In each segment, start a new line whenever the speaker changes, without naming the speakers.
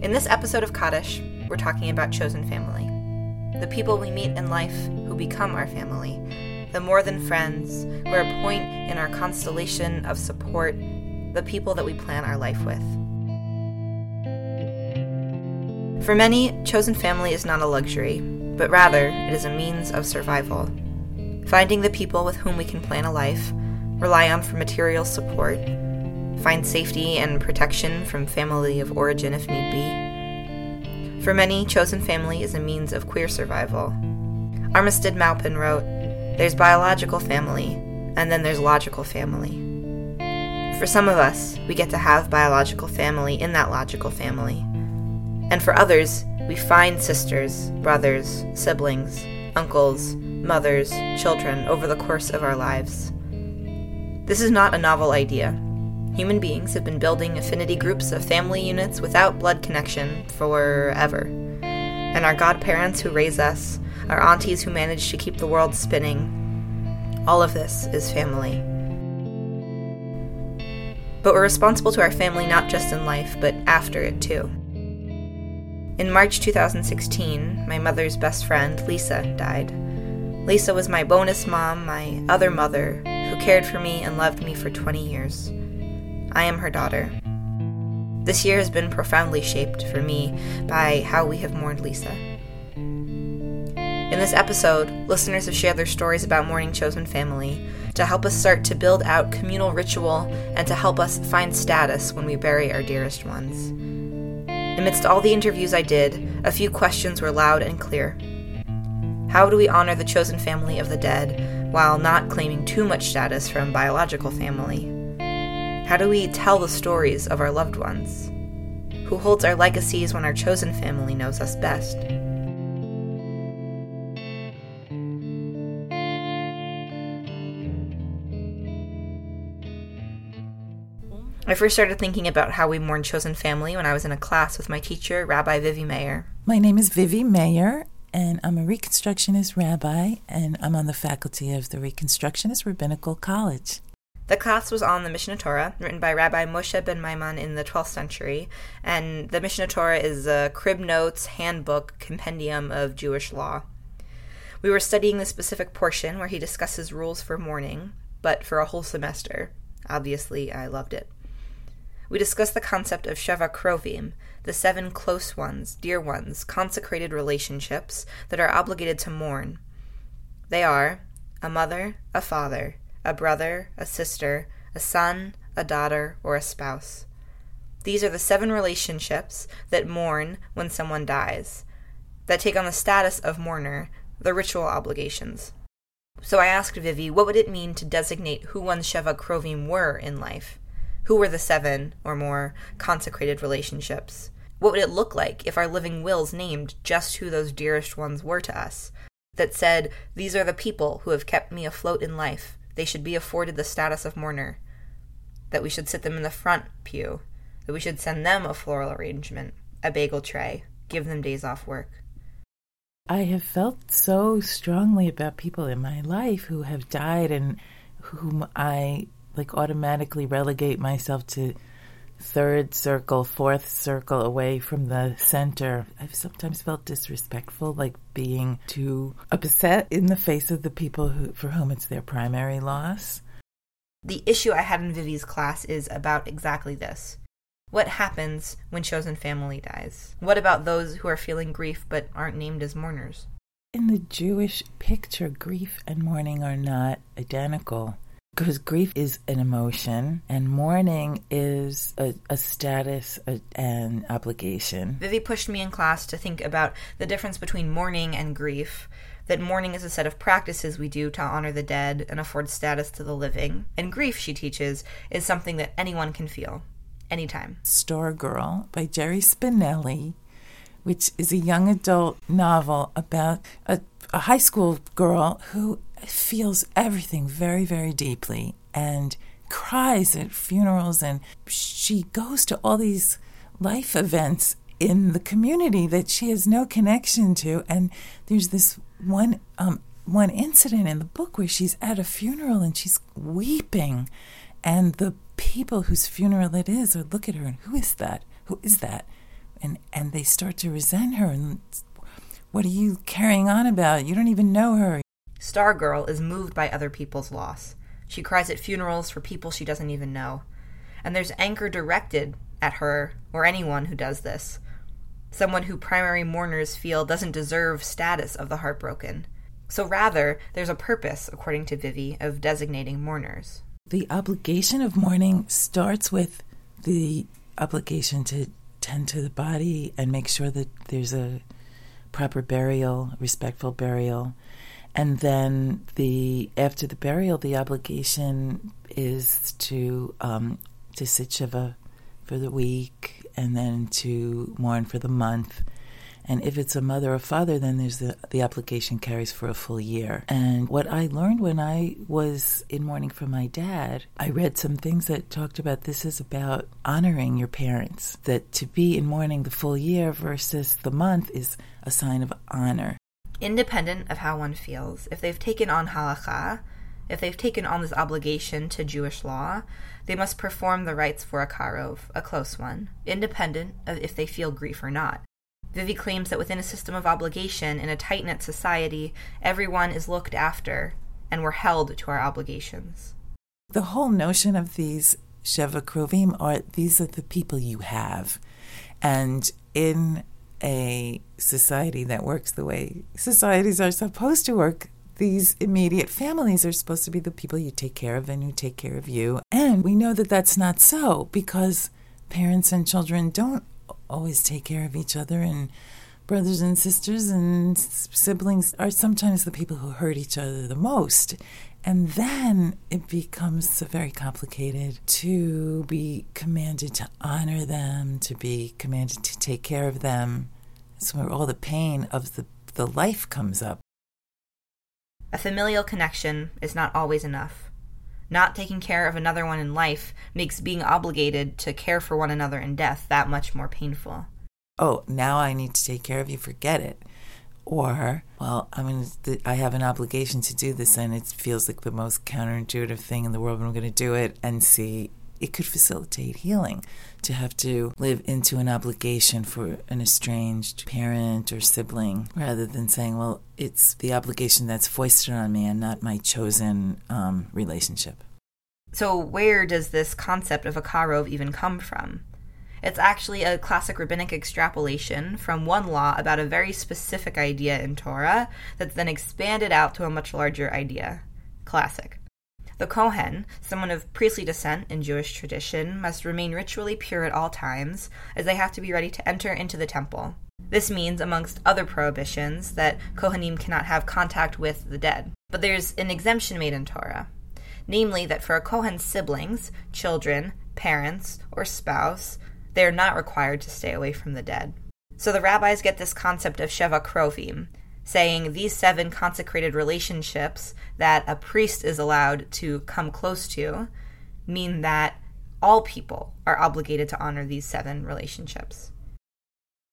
In this episode of Kaddish, we're talking about chosen family. The people we meet in life who become our family. The more than friends, we're a point in our constellation of support, the people that we plan our life with. For many, chosen family is not a luxury, but rather it is a means of survival. Finding the people with whom we can plan a life, rely on for material support, find safety and protection from family of origin if need be. For many, chosen family is a means of queer survival. Armistead Maupin wrote, There's biological family, and then there's logical family. For some of us, we get to have biological family in that logical family. And for others, we find sisters, brothers, siblings, uncles, mothers, children over the course of our lives. This is not a novel idea. Human beings have been building affinity groups of family units without blood connection forever. And our godparents who raise us, our aunties who manage to keep the world spinning, all of this is family. But we're responsible to our family not just in life, but after it too. In March 2016, my mother's best friend, Lisa, died. Lisa was my bonus mom, my other mother, who cared for me and loved me for 20 years. I am her daughter. This year has been profoundly shaped for me by how we have mourned Lisa. In this episode, listeners have shared their stories about mourning chosen family to help us start to build out communal ritual and to help us find status when we bury our dearest ones. Amidst all the interviews I did, a few questions were loud and clear. How do we honor the chosen family of the dead while not claiming too much status from biological family? How do we tell the stories of our loved ones? Who holds our legacies when our chosen family knows us best? I first started thinking about how we mourn chosen family when I was in a class with my teacher, Rabbi Vivie Mayer.
My name is Vivie Mayer, and I'm a Reconstructionist rabbi, and I'm on the faculty of the Reconstructionist Rabbinical College.
The class was on the Mishneh Torah, written by Rabbi Moshe ben Maimon in the 12th century, and the Mishneh Torah is a crib notes handbook compendium of Jewish law. We were studying the specific portion where he discusses rules for mourning, but for a whole semester. Obviously, I loved it. We discussed the concept of Sheva Krovim, the seven close ones, dear ones, consecrated relationships that are obligated to mourn. They are a mother, a father, a brother, a sister, a son, a daughter, or a spouse. These are the seven relationships that mourn when someone dies, that take on the status of mourner, the ritual obligations. So I asked Vivie what would it mean to designate who one's Sheva Krovim were in life? Who were the seven or more consecrated relationships? What would it look like if our living wills named just who those dearest ones were to us? That said, these are the people who have kept me afloat in life. They should be afforded the status of mourner. That we should sit them in the front pew. That we should send them a floral arrangement, a bagel tray, give them days off work.
I have felt so strongly about people in my life who have died and whom I like automatically relegate myself to third circle, fourth circle away from the center. I've sometimes felt disrespectful, like being too upset in the face of the people who, for whom it's their primary loss.
The issue I had in Vivie's class is about exactly this. What happens when chosen family dies? What about those who are feeling grief but aren't named as mourners?
In the Jewish picture, grief and mourning are not identical because grief is an emotion and mourning is a, a status a, an obligation.
Vivie pushed me in class to think about the difference between mourning and grief. That mourning is a set of practices we do to honor the dead and afford status to the living. And grief, she teaches, is something that anyone can feel anytime.
Stargirl by Jerry Spinelli, which is a young adult novel about a, a high school girl who feels everything very, very deeply and cries at funerals. And she goes to all these life events in the community that she has no connection to. And there's this one um, one incident in the book where she's at a funeral and she's weeping, and the people whose funeral it is are look at her and who is that? Who is that? and and they start to resent her and what are you carrying on about? You don't even know her.
Stargirl is moved by other people's loss. She cries at funerals for people she doesn't even know. And there's anger directed at her or anyone who does this. Someone who primary mourners feel doesn't deserve status of the heartbroken. So rather, there's a purpose, according to Vivie, of designating mourners.
The obligation of mourning starts with the obligation to tend to the body and make sure that there's a proper burial, respectful burial. And then the after the burial, the obligation is to um, to sit shiva for the week, and then to mourn for the month, and if it's a mother or father, then there's the, the application carries for a full year. And what I learned when I was in mourning for my dad, I read some things that talked about this is about honoring your parents. That to be in mourning the full year versus the month is a sign of honor.
Independent of how one feels, if they've taken on halacha, if they've taken on this obligation to Jewish law, they must perform the rites for a karov, a close one, independent of if they feel grief or not. Vivie claims that within a system of obligation in a tight knit society, everyone is looked after and we're held to our obligations.
The whole notion of these Sheva Krovim are these are the people you have. And in a society that works the way societies are supposed to work, these immediate families are supposed to be the people you take care of and who take care of you. And we know that that's not so because parents and children don't always take care of each other and brothers and sisters and siblings are sometimes the people who hurt each other the most. And then it becomes very complicated to be commanded to honor them, to be commanded to take care of them. That's where all the pain of the, the life comes up.
A familial connection is not always enough. Not taking care of another one in life makes being obligated to care for one another in death that much more painful.
Oh, now I need to take care of you, forget it. Or, well, I mean, I have an obligation to do this, and it feels like the most counterintuitive thing in the world, but I'm going to do it and see it could facilitate healing to have to live into an obligation for an estranged parent or sibling rather than saying, well, it's the obligation that's foisted on me and not my chosen um, relationship.
So, where does this concept of a karov even come from? It's actually a classic rabbinic extrapolation from one law about a very specific idea in Torah that's then expanded out to a much larger idea. Classic. The Kohen, someone of priestly descent in Jewish tradition, must remain ritually pure at all times, as they have to be ready to enter into the temple. This means, amongst other prohibitions, that Kohanim cannot have contact with the dead. But there's an exemption made in Torah, namely that for a Kohen's siblings, children, parents, or spouse, they are not required to stay away from the dead. So the rabbis get this concept of Sheva Krovim, saying these seven consecrated relationships that a priest is allowed to come close to mean that all people are obligated to honor these seven relationships.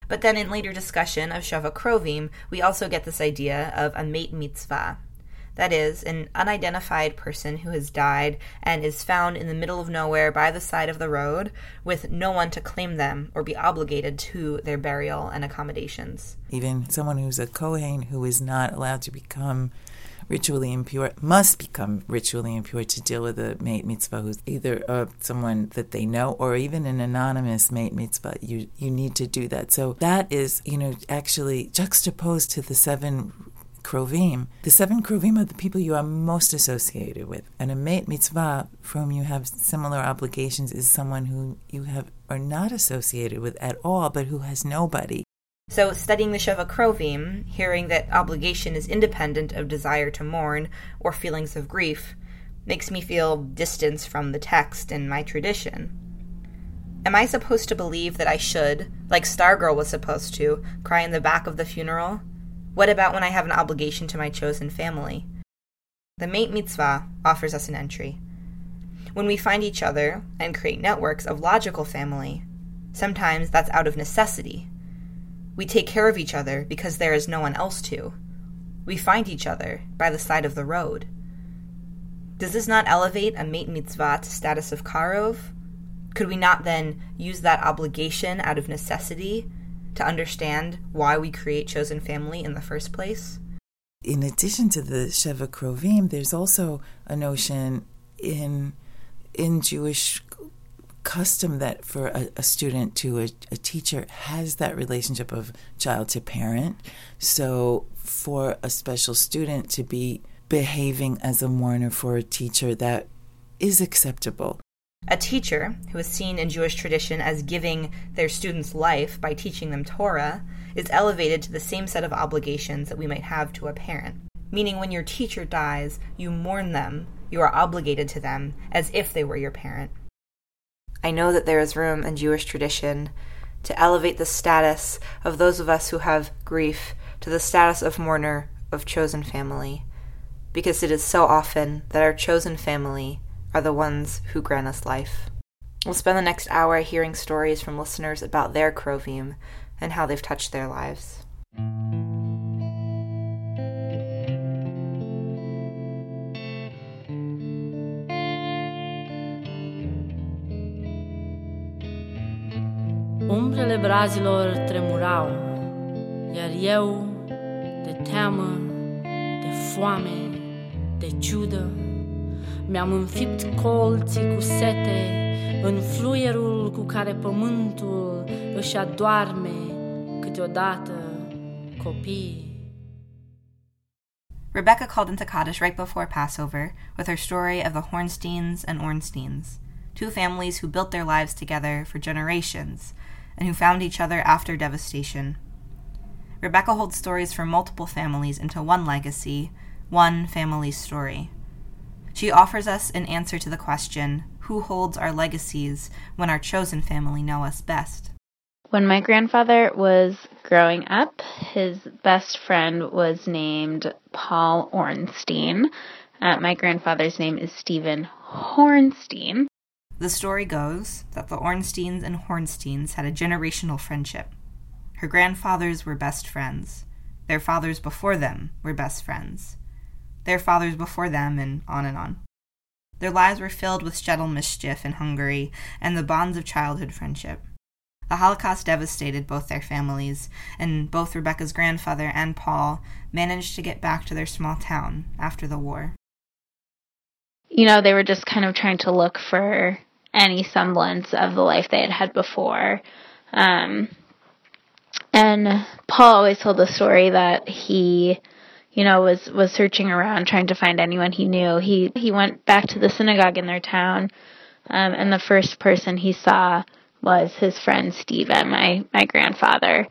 But then in later discussion of Sheva Krovim, we also get this idea of a meit mitzvah, that is, an unidentified person who has died and is found in the middle of nowhere by the side of the road with no one to claim them or be obligated to their burial and accommodations.
Even someone who's a Kohen who is not allowed to become ritually impure must become ritually impure to deal with a meit mitzvah who's either uh, someone that they know or even an anonymous meit mitzvah. You you need to do that. So that is you know actually juxtaposed to the seven Krovim. The seven Krovim are the people you are most associated with. And a meit mitzvah, for whom you have similar obligations, is someone who you have are not associated with at all, but who has nobody.
So, studying the Sheva Krovim, hearing that obligation is independent of desire to mourn or feelings of grief, makes me feel distance from the text and my tradition. Am I supposed to believe that I should, like Stargirl was supposed to, cry in the back of the funeral? What about when I have an obligation to my chosen family? The meit mitzvah offers us an entry. When we find each other and create networks of logical family, sometimes that's out of necessity. We take care of each other because there is no one else to. We find each other by the side of the road. Does this not elevate a meit mitzvah to status of karov? Could we not then use that obligation out of necessity to understand why we create chosen family in the first place?
In addition to the Sheva Krovim, there's also a notion in in Jewish custom that for a, a student to a, a, teacher has that relationship of child to parent. So for a special student to be behaving as a mourner for a teacher, that is acceptable.
A teacher, who is seen in Jewish tradition as giving their students life by teaching them Torah, is elevated to the same set of obligations that we might have to a parent. Meaning, when your teacher dies, you mourn them, you are obligated to them as if they were your parent. I know that there is room in Jewish tradition to elevate the status of those of us who have grief to the status of mourner of chosen family, because it is so often that our chosen family are the ones who grant us life. We'll spend the next hour hearing stories from listeners about their Krovim and how they've touched their lives.
Umbrele brazilor tremurau, iar eu, de teamă, de foame, de ciudă, mi-am înfipt colții cu sete în fluierul cu care pământul își adoarme câteodată.
Rebecca called into Kaddish right before Passover with her story of the Hornsteins and Ornsteins, two families who built their lives together for generations and who found each other after devastation. Rebecca holds stories from multiple families into one legacy, one family's story. She offers us an answer to the question who holds our legacies when our chosen family know us best?
When my grandfather was growing up, his best friend was named Paul Ornstein. Uh, my grandfather's name is Stephen Hornstein.
The story goes that the Ornsteins and Hornsteins had a generational friendship. Her grandfathers were best friends. Their fathers before them were best friends their fathers before them, and on and on. Their lives were filled with shtetl mischief in Hungary and the bonds of childhood friendship. The Holocaust devastated both their families, and both Rebecca's grandfather and Paul managed to get back to their small town after the war.
You know, they were just kind of trying to look for any semblance of the life they had had before. Um, and Paul always told the story that he you know, was was searching around trying to find anyone he knew. He he went back to the synagogue in their town, um, and the first person he saw was his friend Stephen, my my grandfather.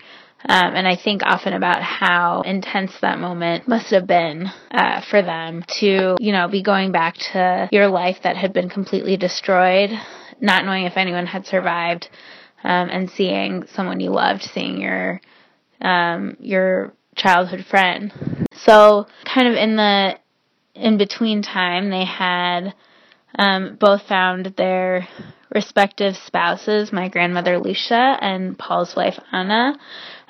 Um, and I think often about how intense that moment must have been uh, for them to, you know, be going back to your life that had been completely destroyed, not knowing if anyone had survived, um, and seeing someone you loved, seeing your um, your childhood friend. So, kind of in the in between time, they had um, both found their respective spouses, my grandmother Lucia and Paul's wife Anna,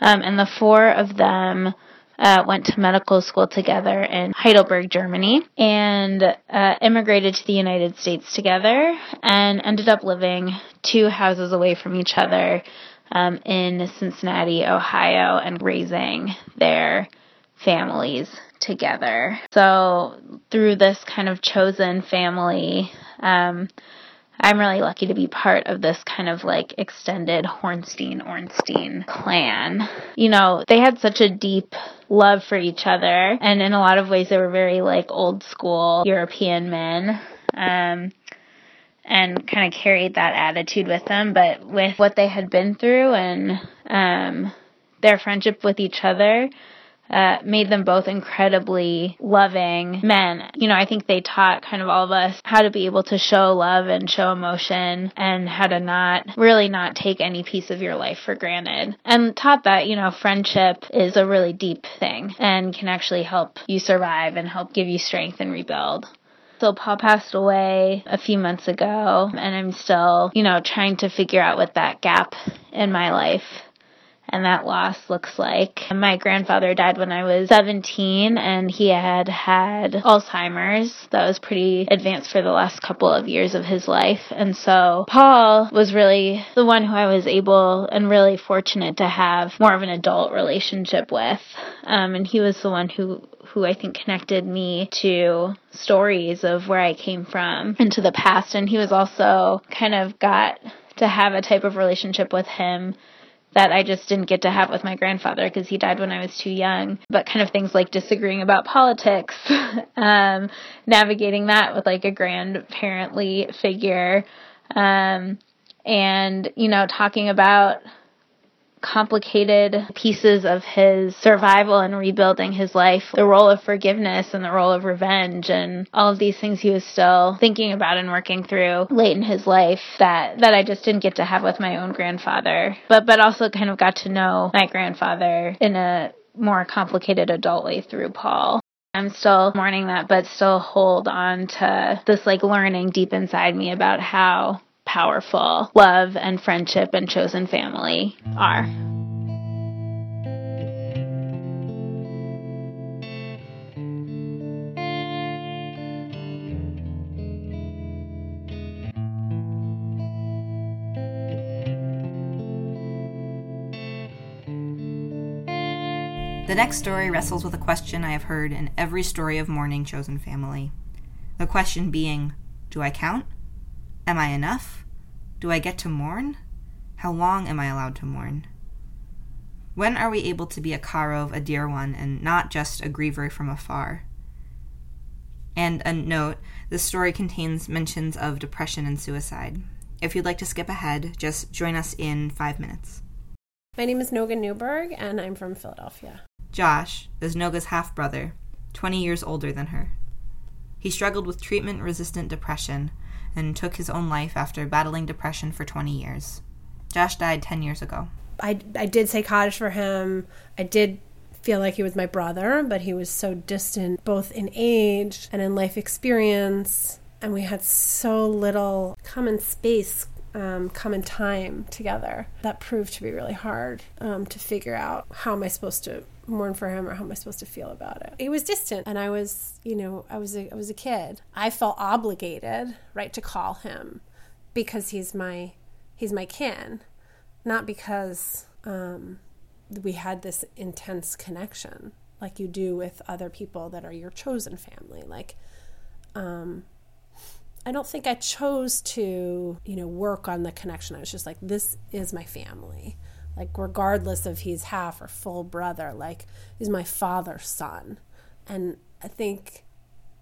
um, and the four of them uh, went to medical school together in Heidelberg, Germany, and uh, immigrated to the United States together and ended up living two houses away from each other um, in Cincinnati, Ohio, and raising their families together. So, through this kind of chosen family, um, I'm really lucky to be part of this kind of like extended Hornstein Ornstein clan. You know, they had such a deep love for each other, and in a lot of ways, they were very like old school European men. Um, and kind of carried that attitude with them. But with what they had been through and um, their friendship with each other, uh, made them both incredibly loving men. You know, I think they taught kind of all of us how to be able to show love and show emotion and how to not really not take any piece of your life for granted. And taught that, you know, friendship is a really deep thing and can actually help you survive and help give you strength and rebuild. So Paul passed away a few months ago, and I'm still, you know, trying to figure out what that gap in my life and that loss looks like. My grandfather died when I was 17 and he had had Alzheimer's. That was pretty advanced for the last couple of years of his life. And so Paul was really the one who I was able and really fortunate to have more of an adult relationship with. Um, and he was the one who who I think connected me to stories of where I came from and to the past. And he was also kind of got to have a type of relationship with him that I just didn't get to have with my grandfather because he died when I was too young. But kind of things like disagreeing about politics, um, navigating that with like a grandparently figure, um, and, you know, talking about complicated pieces of his survival and rebuilding his life, the role of forgiveness and the role of revenge and all of these things he was still thinking about and working through late in his life that that I just didn't get to have with my own grandfather. But but also kind of got to know my grandfather in a more complicated adult way through Paul. I'm still mourning that, but still hold on to this like learning deep inside me about how powerful love and friendship and chosen family are.
The next story wrestles with a question I have heard in every story of mourning chosen family. The question being, do I count? Am I enough? Do I get to mourn? How long am I allowed to mourn? When are we able to be a Karov, a dear one, and not just a griever from afar? And a note this story contains mentions of depression and suicide. If you'd like to skip ahead, just join us in five minutes.
My name is Noga Newberg, and I'm from Philadelphia.
Josh is Noga's half brother, 20 years older than her. He struggled with treatment resistant depression and took his own life after battling depression for 20 years. Josh died 10 years ago.
I, I did say Kaddish for him. I did feel like he was my brother, but he was so distant, both in age and in life experience. And we had so little common space, um, common time together. That proved to be really hard um, to figure out how am I supposed to mourn for him or how am I supposed to feel about it. He was distant and I was, you know, I was a, I was a kid. I felt obligated, right, to call him because he's my he's my kin, not because um, we had this intense connection like you do with other people that are your chosen family. Like, um, I don't think I chose to, you know, work on the connection. I was just like, this is my family like regardless of he's half or full brother like he's my father's son and i think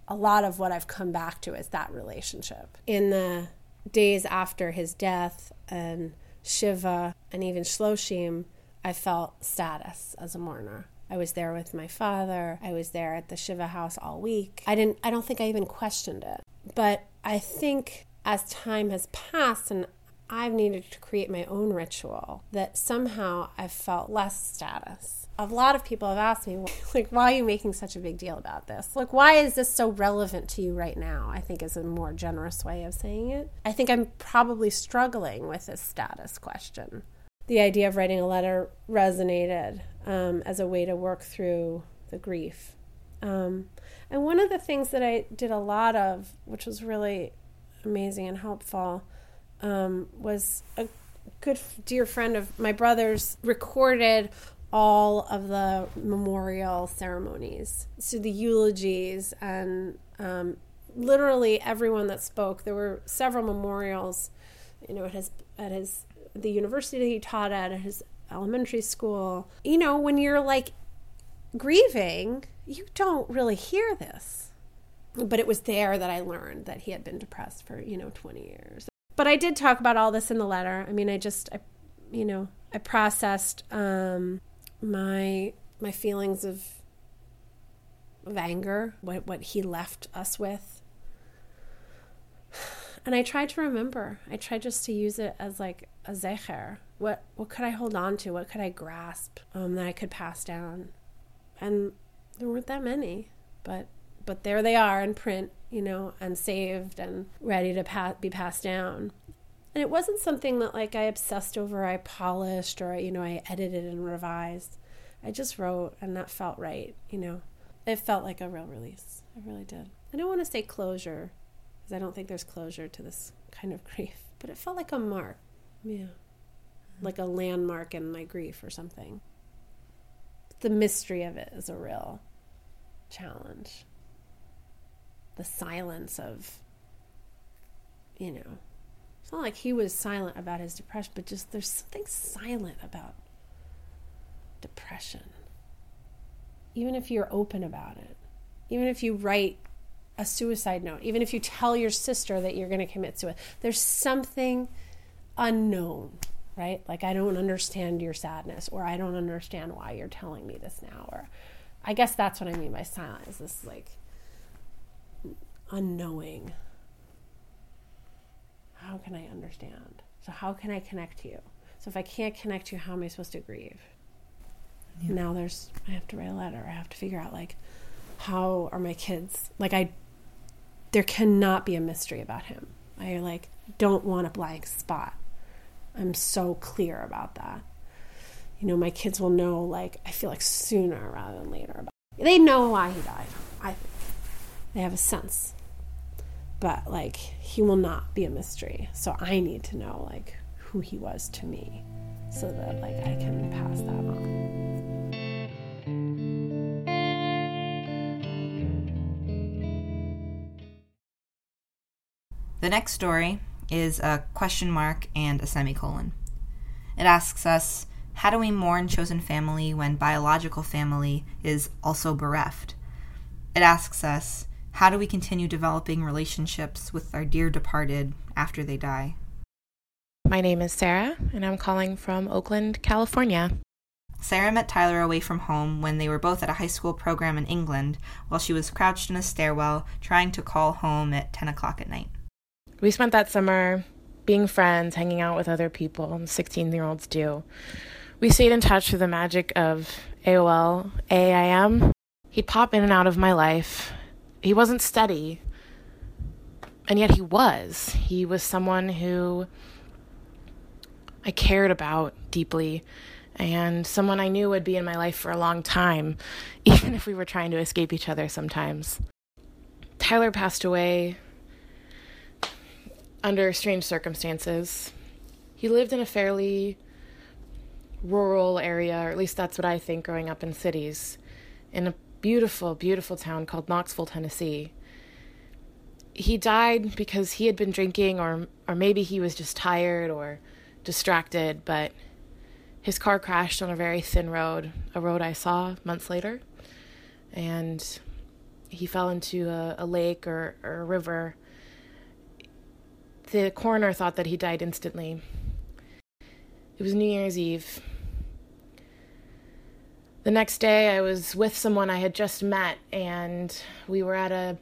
a lot of what i've come back to is that relationship in the days after his death and shiva and even shloshim i felt status as a mourner I was there with my father. I was there at the Shiva house all week. I didn't I don't think I even questioned it. But I think as time has passed and I've needed to create my own ritual that somehow I've felt less status. A lot of people have asked me, like, why are you making such a big deal about this? Like, why is this so relevant to you right now? I think is a more generous way of saying it. I think I'm probably struggling with this status question. The idea of writing a letter resonated um, as a way to work through the grief. Um, and one of the things that I did a lot of, which was really amazing and helpful, um, was a good dear friend of my brother's recorded all of the memorial ceremonies. So the eulogies and um, literally everyone that spoke there were several memorials you know at his at his the university he taught at at his elementary school. You know when you're like grieving you don't really hear this. But it was there that i learned that he had been depressed for you know 20 years but I did talk about all this in the letter. I mean, I just, I, you know, I processed um, my my feelings of of anger, what what he left us with, and I tried to remember. I tried just to use it as like a zecher. What what could I hold on to? What could I grasp um, that I could pass down? And there weren't that many, but but there they are in print, you know, and saved and ready to pa- be passed down. And it wasn't something that like I obsessed over, I polished or you know, I edited and revised. I just wrote and that felt right, you know. It felt like a real release. It really did. I don't want to say closure because I don't think there's closure to this kind of grief, but it felt like a mark. Yeah. Like a landmark in my grief or something. The mystery of it is a real challenge. The silence of, you know, it's not like he was silent about his depression, but just there's something silent about depression. Even if you're open about it, even if you write a suicide note, even if you tell your sister that you're going to commit suicide, there's something unknown, right? Like, I don't understand your sadness, or I don't understand why you're telling me this now, or I guess that's what I mean by silence this like unknowing. How can I understand? So, how can I connect to you? So, if I can't connect to you, how am I supposed to grieve? Yeah. Now there's, I have to write a letter. I have to figure out, like, how are my kids? Like, I, there cannot be a mystery about him. I, like, don't want a blank spot. I'm so clear about that. You know, my kids will know, like, I feel like sooner rather than later about They know why he died, I think. They have a sense but like he will not be a mystery. So i need to know like who he was to me so that like i can pass that on.
The next story is a question mark and a semicolon. It asks us how do we mourn chosen family when biological family is also bereft? It asks us how do we continue developing relationships with our dear departed after they die?
My name is Sarah, and I'm calling from Oakland, California.
Sarah met Tyler away from home when they were both at a high school program in England while she was crouched in a stairwell trying to call home at 10 o'clock at night.
We spent that summer being friends, hanging out with other people, 16 year olds do. We stayed in touch through the magic of AOL, AIM. He'd pop in and out of my life, he wasn't steady. And yet he was. He was someone who I cared about deeply and someone I knew would be in my life for a long time, even if we were trying to escape each other sometimes. Tyler passed away under strange circumstances. He lived in a fairly rural area, or at least that's what I think growing up in cities, in a beautiful, beautiful town called Knoxville, Tennessee. He died because he had been drinking, or or maybe he was just tired or distracted. But his car crashed on a very thin road, a road I saw months later, and he fell into a, a lake or, or a river. The coroner thought that he died instantly. It was New Year's Eve the next day, I was with someone I had just met, and we were at a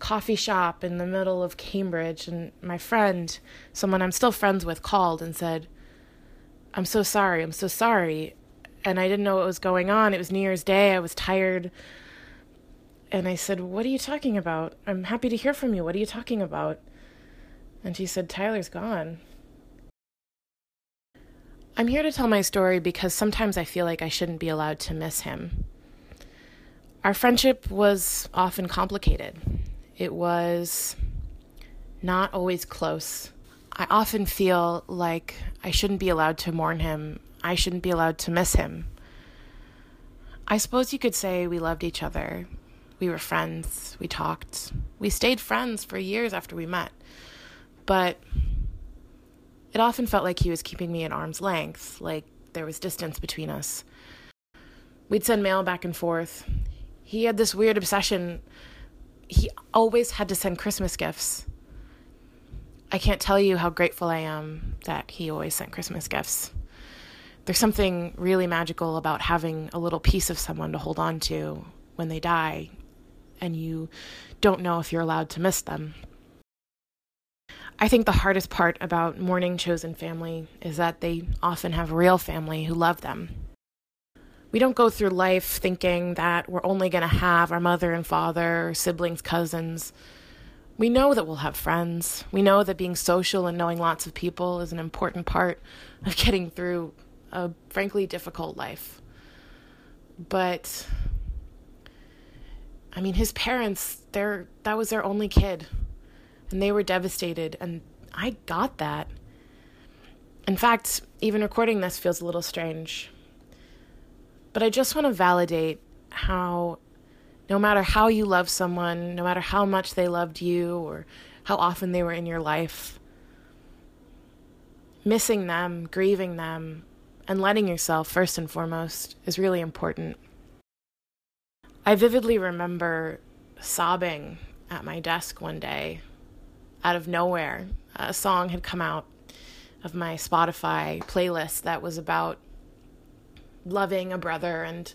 coffee shop in the middle of Cambridge. And my friend, someone I'm still friends with, called and said, I'm so sorry, I'm so sorry. And I didn't know what was going on. It was New Year's Day, I was tired. And I said, What are you talking about? I'm happy to hear from you. What are you talking about? And she said, Tyler's gone. I'm here to tell my story because sometimes I feel like I shouldn't be allowed to miss him. Our friendship was often complicated. It was not always close. I often feel like I shouldn't be allowed to mourn him. I shouldn't be allowed to miss him. I suppose you could say we loved each other. We were friends. We talked. We stayed friends for years after we met. But it often felt like he was keeping me at arm's length, like there was distance between us. We'd send mail back and forth. He had this weird obsession. He always had to send Christmas gifts. I can't tell you how grateful I am that he always sent Christmas gifts. There's something really magical about having a little piece of someone to hold on to when they die and you don't know if you're allowed to miss them. I think the hardest part about mourning chosen family is that they often have real family who love them. We don't go through life thinking that we're only going to have our mother and father, siblings, cousins. We know that we'll have friends. We know that being social and knowing lots of people is an important part of getting through a frankly difficult life. But I mean, his parents, they're that was their only kid. And they were devastated and I got that. In fact, even recording this feels a little strange. But I just want to validate how no matter how you love someone, no matter how much they loved you or how often they were in your life, missing them, grieving them, and letting yourself, first and foremost, is really important. I vividly remember sobbing at my desk one day out of nowhere. A song had come out of my Spotify playlist that was about loving a brother and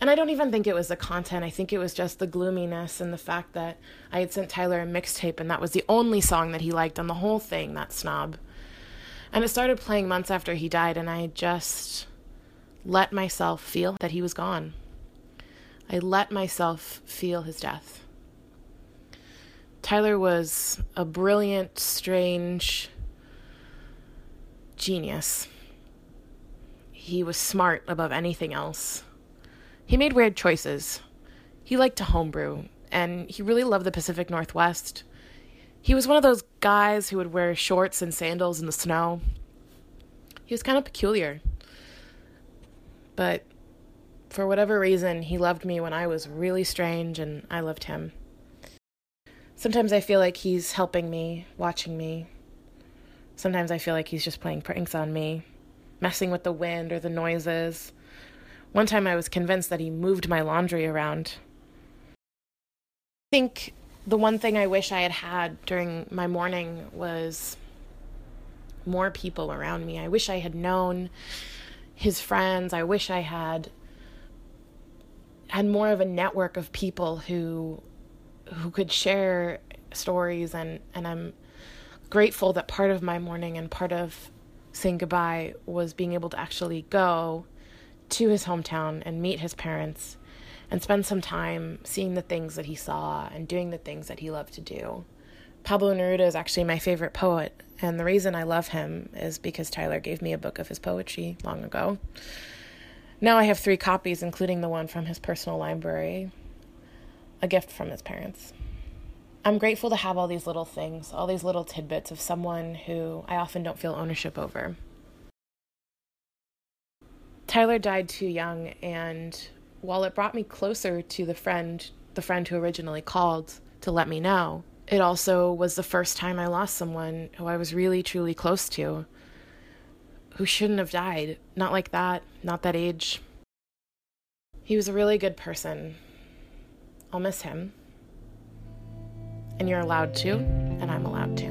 and I don't even think it was the content. I think it was just the gloominess and the fact that I had sent Tyler a mixtape and that was the only song that he liked on the whole thing, that snob. And it started playing months after he died and I just let myself feel that he was gone. I let myself feel his death. Tyler was a brilliant, strange genius. He was smart above anything else. He made weird choices. He liked to homebrew, and he really loved the Pacific Northwest. He was one of those guys who would wear shorts and sandals in the snow. He was kind of peculiar. But for whatever reason, he loved me when I was really strange, and I loved him. Sometimes I feel like he's helping me, watching me. Sometimes I feel like he's just playing pranks on me, messing with the wind or the noises. One time I was convinced that he moved my laundry around. I think the one thing I wish I had had during my mourning was more people around me. I wish I had known his friends. I wish I had had more of a network of people who who could share stories and and I'm grateful that part of my mourning and part of saying goodbye was being able to actually go to his hometown and meet his parents and spend some time seeing the things that he saw and doing the things that he loved to do. Pablo Neruda is actually my favorite poet, and the reason I love him is because Tyler gave me a book of his poetry long ago. Now I have three copies, including the one from his personal library, a gift from his parents. I'm grateful to have all these little things, all these little tidbits of someone who I often don't feel ownership over. Tyler died too young, and while it brought me closer to the friend, the friend who originally called to let me know, it also was the first time I lost someone who I was really truly close to, who shouldn't have died. Not like that, not that age. He was a really good person. I'll miss him. And you're allowed to, and I'm allowed to.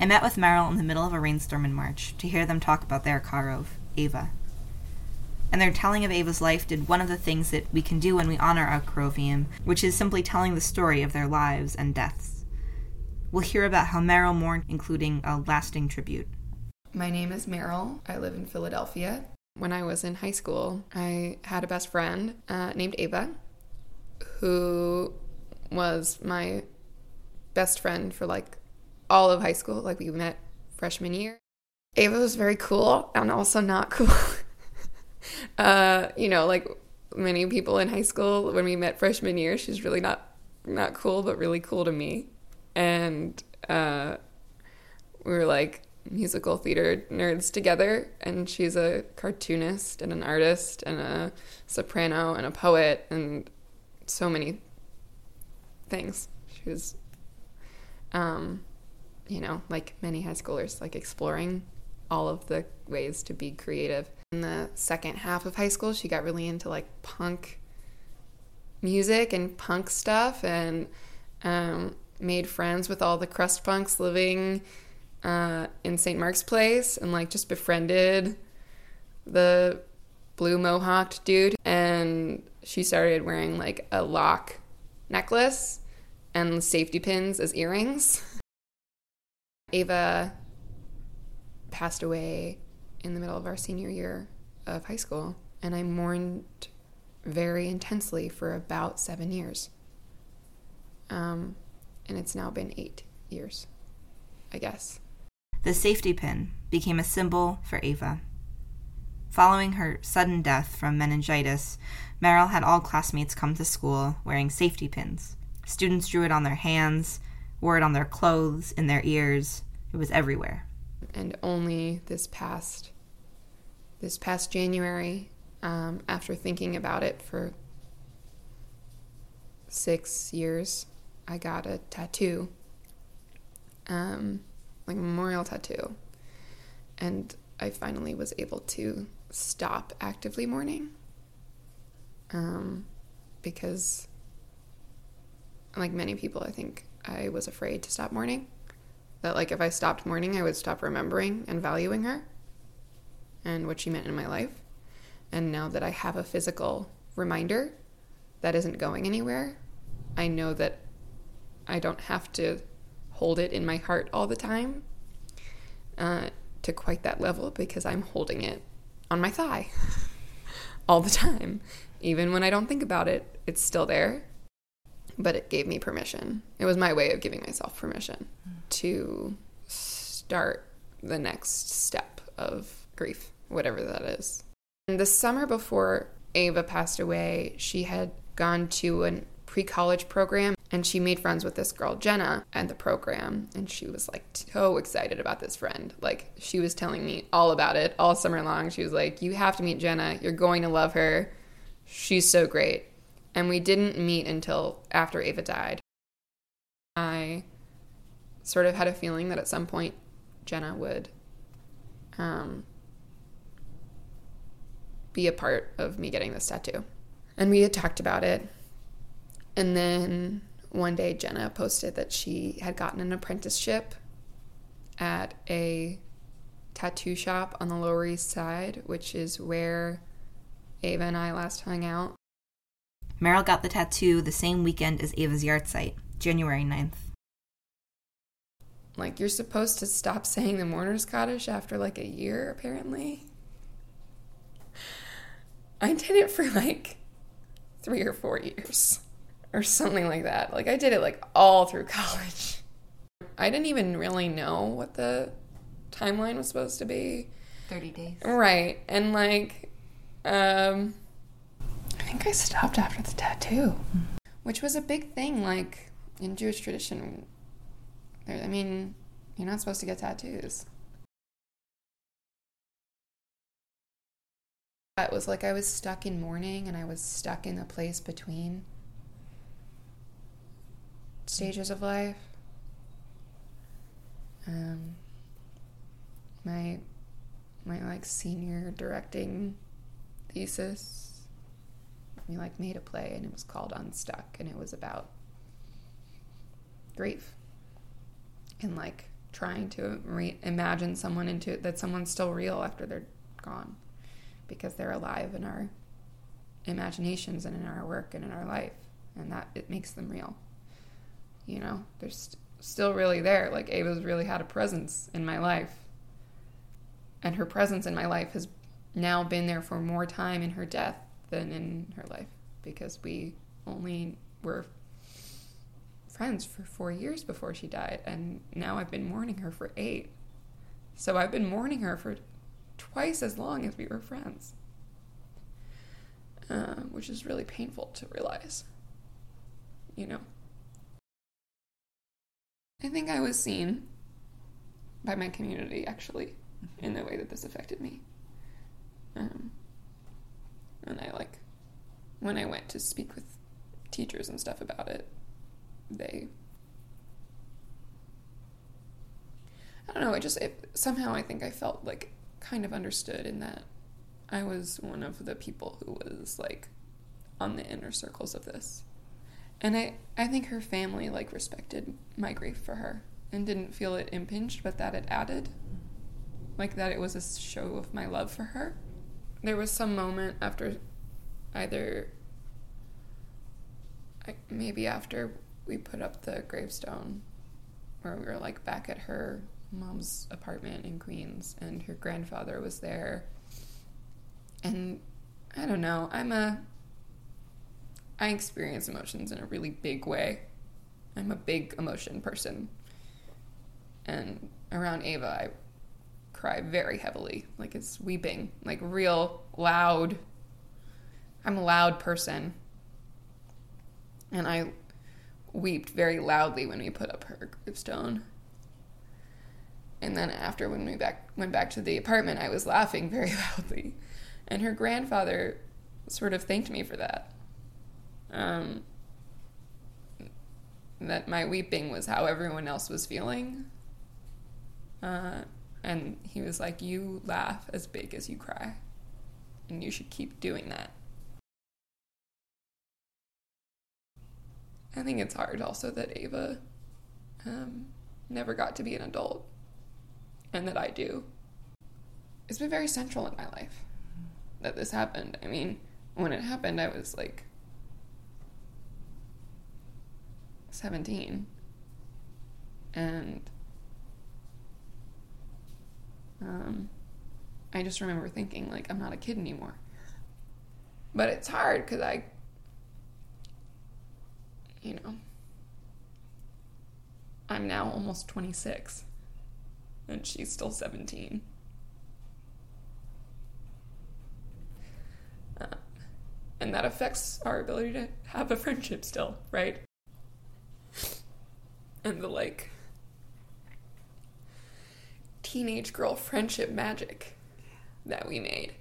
I met with Meryl in the middle of a rainstorm in March to hear them talk about their Karov, Ava. And their telling of Ava's life did one of the things that we can do when we honor our Karoviim, which is simply telling the story of their lives and deaths. We'll hear about how Meryl mourned, including a lasting tribute.
My name is Meryl. I live in Philadelphia. When I was in high school, I had a best friend uh, named Ava, who was my best friend for like all of high school. Like we met freshman year. Ava was very cool and also not cool. Uh, you know, like many people in high school when we met freshman year, she's really not not cool, but really cool to me. And uh, we were like musical theater nerds together. And she's a cartoonist and an artist and a soprano and a poet and so many things. She was um, you know, like many high schoolers, like exploring all of the ways to be creative. In the second half of high school, she got really into like punk music and punk stuff and um, made friends with all the crust punks living uh, in St. Mark's Place and like just befriended the blue mohawked dude. And she started wearing like a lock necklace and safety pins as earrings. Ava passed away in the middle of our senior year of high school, and I mourned very intensely for about seven years. Um, and it's now been eight years, I guess.
The safety pin became a symbol for Ava. Following her sudden death from meningitis, Meryl had all classmates come to school wearing safety pins. Students drew it on their hands, wore it on their clothes, in their ears. It was everywhere.
And only this past this past January, um, after thinking about it for six years, I got a tattoo, um, like a memorial tattoo, and I finally was able to stop actively mourning, um, because, like many people, I think I was afraid to stop mourning. That like if I stopped mourning, I would stop remembering and valuing her, and what she meant in my life. And now that I have a physical reminder that isn't going anywhere, I know that I don't have to hold it in my heart all the time uh, to quite that level because I'm holding it on my thigh all the time. Even when I don't think about it, it's still there. But it gave me permission. It was my way of giving myself permission to start the next step of grief, whatever that is. And the summer before Ava passed away, she had gone to a pre college program and she made friends with this girl, Jenna, and the program. And she was like so excited about this friend. Like, she was telling me all about it all summer long. She was like, You have to meet Jenna. You're going to love her. She's so great. And we didn't meet until after Ava died. I sort of had a feeling that at some point Jenna would um, be a part of me getting this tattoo. And we had talked about it. And then one day Jenna posted that she had gotten an apprenticeship at a tattoo shop on the Lower East Side, which is where Ava and I last hung out.
Meryl got the tattoo the same weekend as Ava's yahrzeit, January 9th.
Like, you're supposed to stop saying the mourner's Kaddish after like a year, apparently. I did it for like three or four years or something like that. Like, I did it like all through college. I didn't even really know what the timeline was supposed to be.
30 days.
Right. And like, um, think I stopped after the tattoo, which was a big thing. Like in Jewish tradition, I mean, you're not supposed to get tattoos. It was like I was stuck in mourning and I was stuck in a place between stages of life. Um, my my like senior directing thesis we like made a play and it was called unstuck and it was about grief and like trying to re- imagine someone into that someone's still real after they're gone because they're alive in our imaginations and in our work and in our life and that it makes them real you know? They're st- still really there. Like ava's really had a presence in my life and her presence in my life has now been there for more time in her death than in her life because we only were friends for four years before she died and now i've been mourning her for eight so i've been mourning her for twice as long as we were friends uh, which is really painful to realize you know i think i was seen by my community actually in the way that this affected me. Um, and I like when I went to speak with teachers and stuff about it, they I don't know, it just it, somehow I think I felt like kind of understood in that I was one of the people who was like on the inner circles of this. And I I think her family like respected my grief for her and didn't feel it impinged, but that it added like that it was a show of my love for her. There was some moment after either maybe after we put up the gravestone, where we were like back at her mom's apartment in Queens, and her grandfather was there. And I don't know, I'm a. I experience emotions in a really big way. I'm a big emotion person. And around Ava, I cry very heavily. Like it's weeping, like real loud. I'm a loud person. And I wept very loudly when we put up her gravestone. And then after when we back went back to the apartment, I was laughing very loudly. And her grandfather sort of thanked me for that. Um, that my weeping was how everyone else was feeling. Uh, and he was like, You laugh as big as you cry. And you should keep doing that. I think it's hard also that Ava um, never got to be an adult and that I do. It's been very central in my life that this happened. I mean, when it happened, I was like 17. And um, I just remember thinking, like, I'm not a kid anymore. But it's hard because I, you know, I'm now almost 26 and she's still 17. Uh, and that affects our ability to have a friendship still, right? And the like teenage girl friendship magic that we made.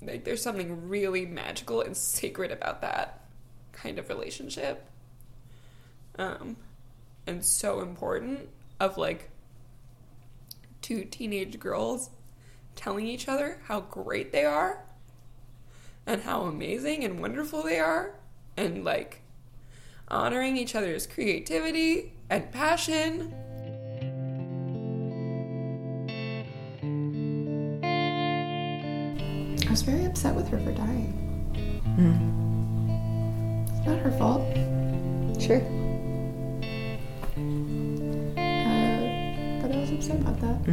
Like, there's something really magical and sacred about that kind of relationship. Um, and so important of like two teenage girls telling each other how great they are and how amazing and wonderful they are and like honoring each other's creativity and passion. Was very upset with her for dying. It's not her fault.
Sure.
Uh, but I was upset about that.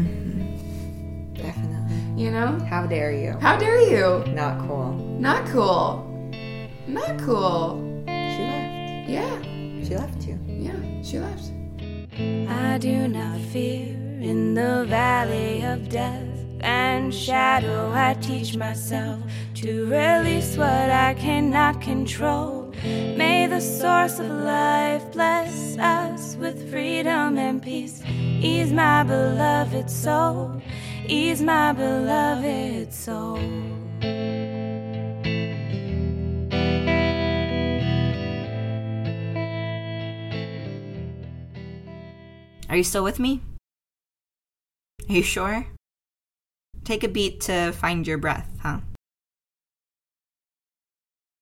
Definitely.
You know?
How dare you?
How dare you?
Not cool.
Not cool. Not cool.
She left.
Yeah.
She left you.
Yeah. She left.
I do not fear in the valley of death and shadow. I teach myself to release what I cannot control. May the source of life bless us with freedom and peace. Ease my beloved soul, ease my beloved soul.
Are you still with me? Are you sure? Take a beat to find your breath, huh?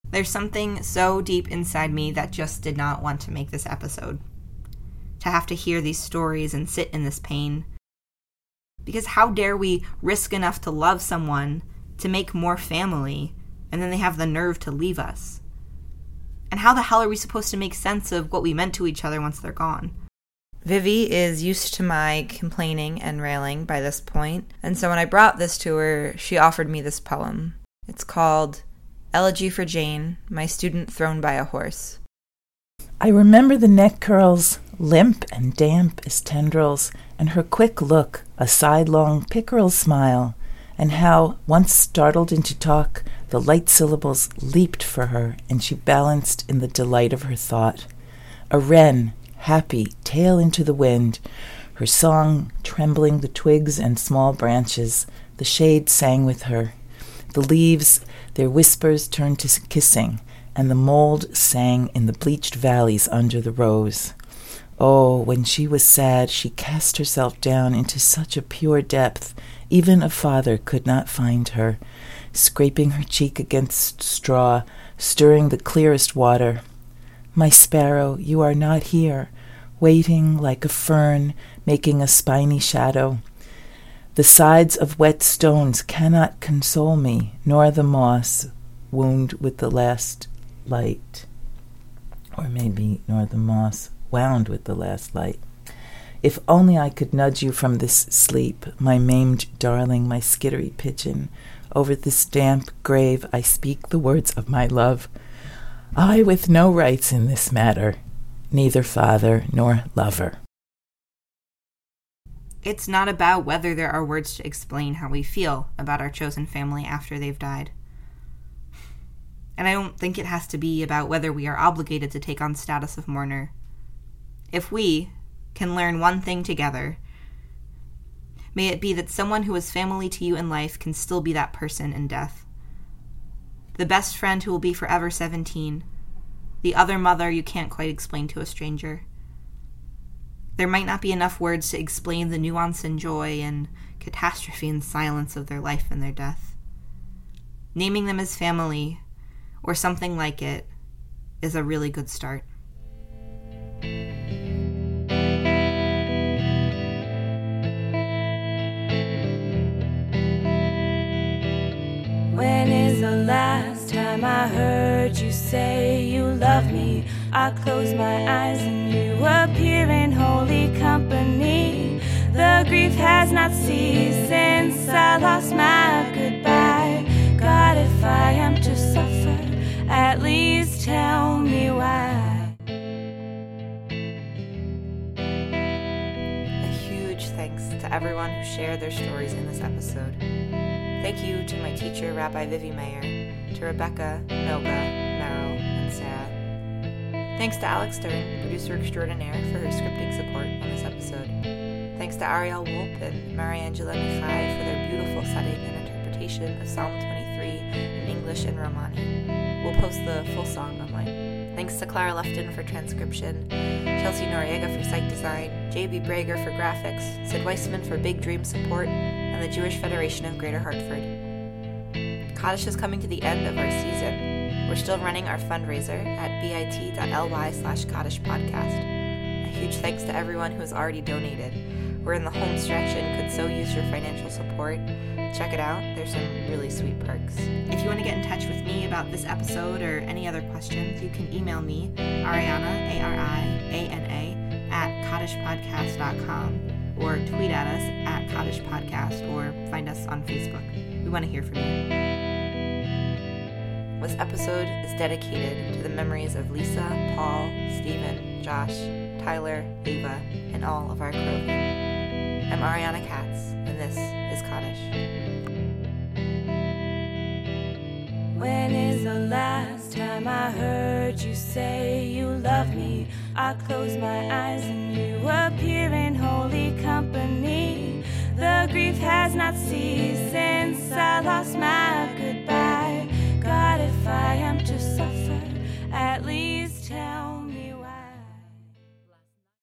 There's something so deep inside me that just did not want to make this episode. To have to hear these stories and sit in this pain. Because how dare we risk enough to love someone, to make more family, and then they have the nerve to leave us? And how the hell are we supposed to make sense of what we meant to each other once they're gone? Vivie is used to my complaining and railing by this point, and so when I brought this to her, she offered me this poem. It's called Elegy for Jane, My Student Thrown by a Horse.
I remember the neck curls, limp and damp as tendrils, and her quick look, a sidelong pickerel smile, and how, once startled into talk, the light syllables leaped for her, and she balanced in the delight of her thought. A wren, happy, tail into the wind, her song trembling the twigs and small branches, the shade sang with her. The leaves, their whispers turned to kissing, and the mold sang in the bleached valleys under the rose. Oh, when she was sad, she cast herself down into such a pure depth, even a father could not find her, scraping her cheek against straw, stirring the clearest water. My sparrow, you are not here, waiting like a fern, making a spiny shadow. The sides of wet stones cannot console me, nor the moss wound with the last light. or maybe nor the moss wound with the last light. If only I could nudge you from this sleep, my maimed darling, my skittery pigeon. Over this damp grave I speak the words of my love. I with no rights in this matter, neither father nor lover.
It's not about whether there are words to explain how we feel about our chosen family after they've died. And I don't think it has to be about whether we are obligated to take on status of mourner. If we, can learn one thing together. May it be that someone who is family to you in life can still be that person in death. The best friend who will be forever 17. The other mother you can't quite explain to a stranger. There might not be enough words to explain the nuance and joy and catastrophe and silence of their life and their death. Naming them as family, or something like it, is a really good start.
When the last time I heard you say you love me? I close my eyes and you appear in holy company. The grief has not ceased since I lost my goodbye. God, if I am to suffer, at least tell me why.
A huge thanks to everyone who shared their stories in this episode. Thank you to my teacher, Rabbi Vivie Mayer, to Rebecca, Noga, Meryl, and Sarah. Thanks to Alex Stern, producer extraordinaire, for her scripting support on this episode. Thanks to Ariel Wolpe and Mariangela Mihai for their beautiful setting and interpretation of Psalm 23 in English and Romani. We'll post the full song online. Thanks to Clara Lefton for transcription, Chelsea Noriega for site design, JB Brager for graphics, Sid Weissman for Big Dream support, and the Jewish Federation of Greater Hartford. Kaddish is coming to the end of our season. We're still running our fundraiser at bit.ly slash Kaddish podcast. A huge thanks to everyone who has already donated. We're in the home stretch and could so use your financial support. Check it out, there's some really sweet perks. If you want to get in touch with me about this episode or any other questions, you can email me, Ariana, A R I A N A, at kaddishpodcast.com or tweet at us at Kaddish Podcast or find us on Facebook. We want to hear from you. This episode is dedicated to the memories of Lisa, Paul, Stephen, Josh, Tyler, Ava, and all of our crew. I'm Ariana Katz, and this is Kaddish.
When is the last time I heard you say you love me? I close my eyes and you appear in holy company. The grief has not ceased since I lost my goodbye. God, if I am to suffer, at least.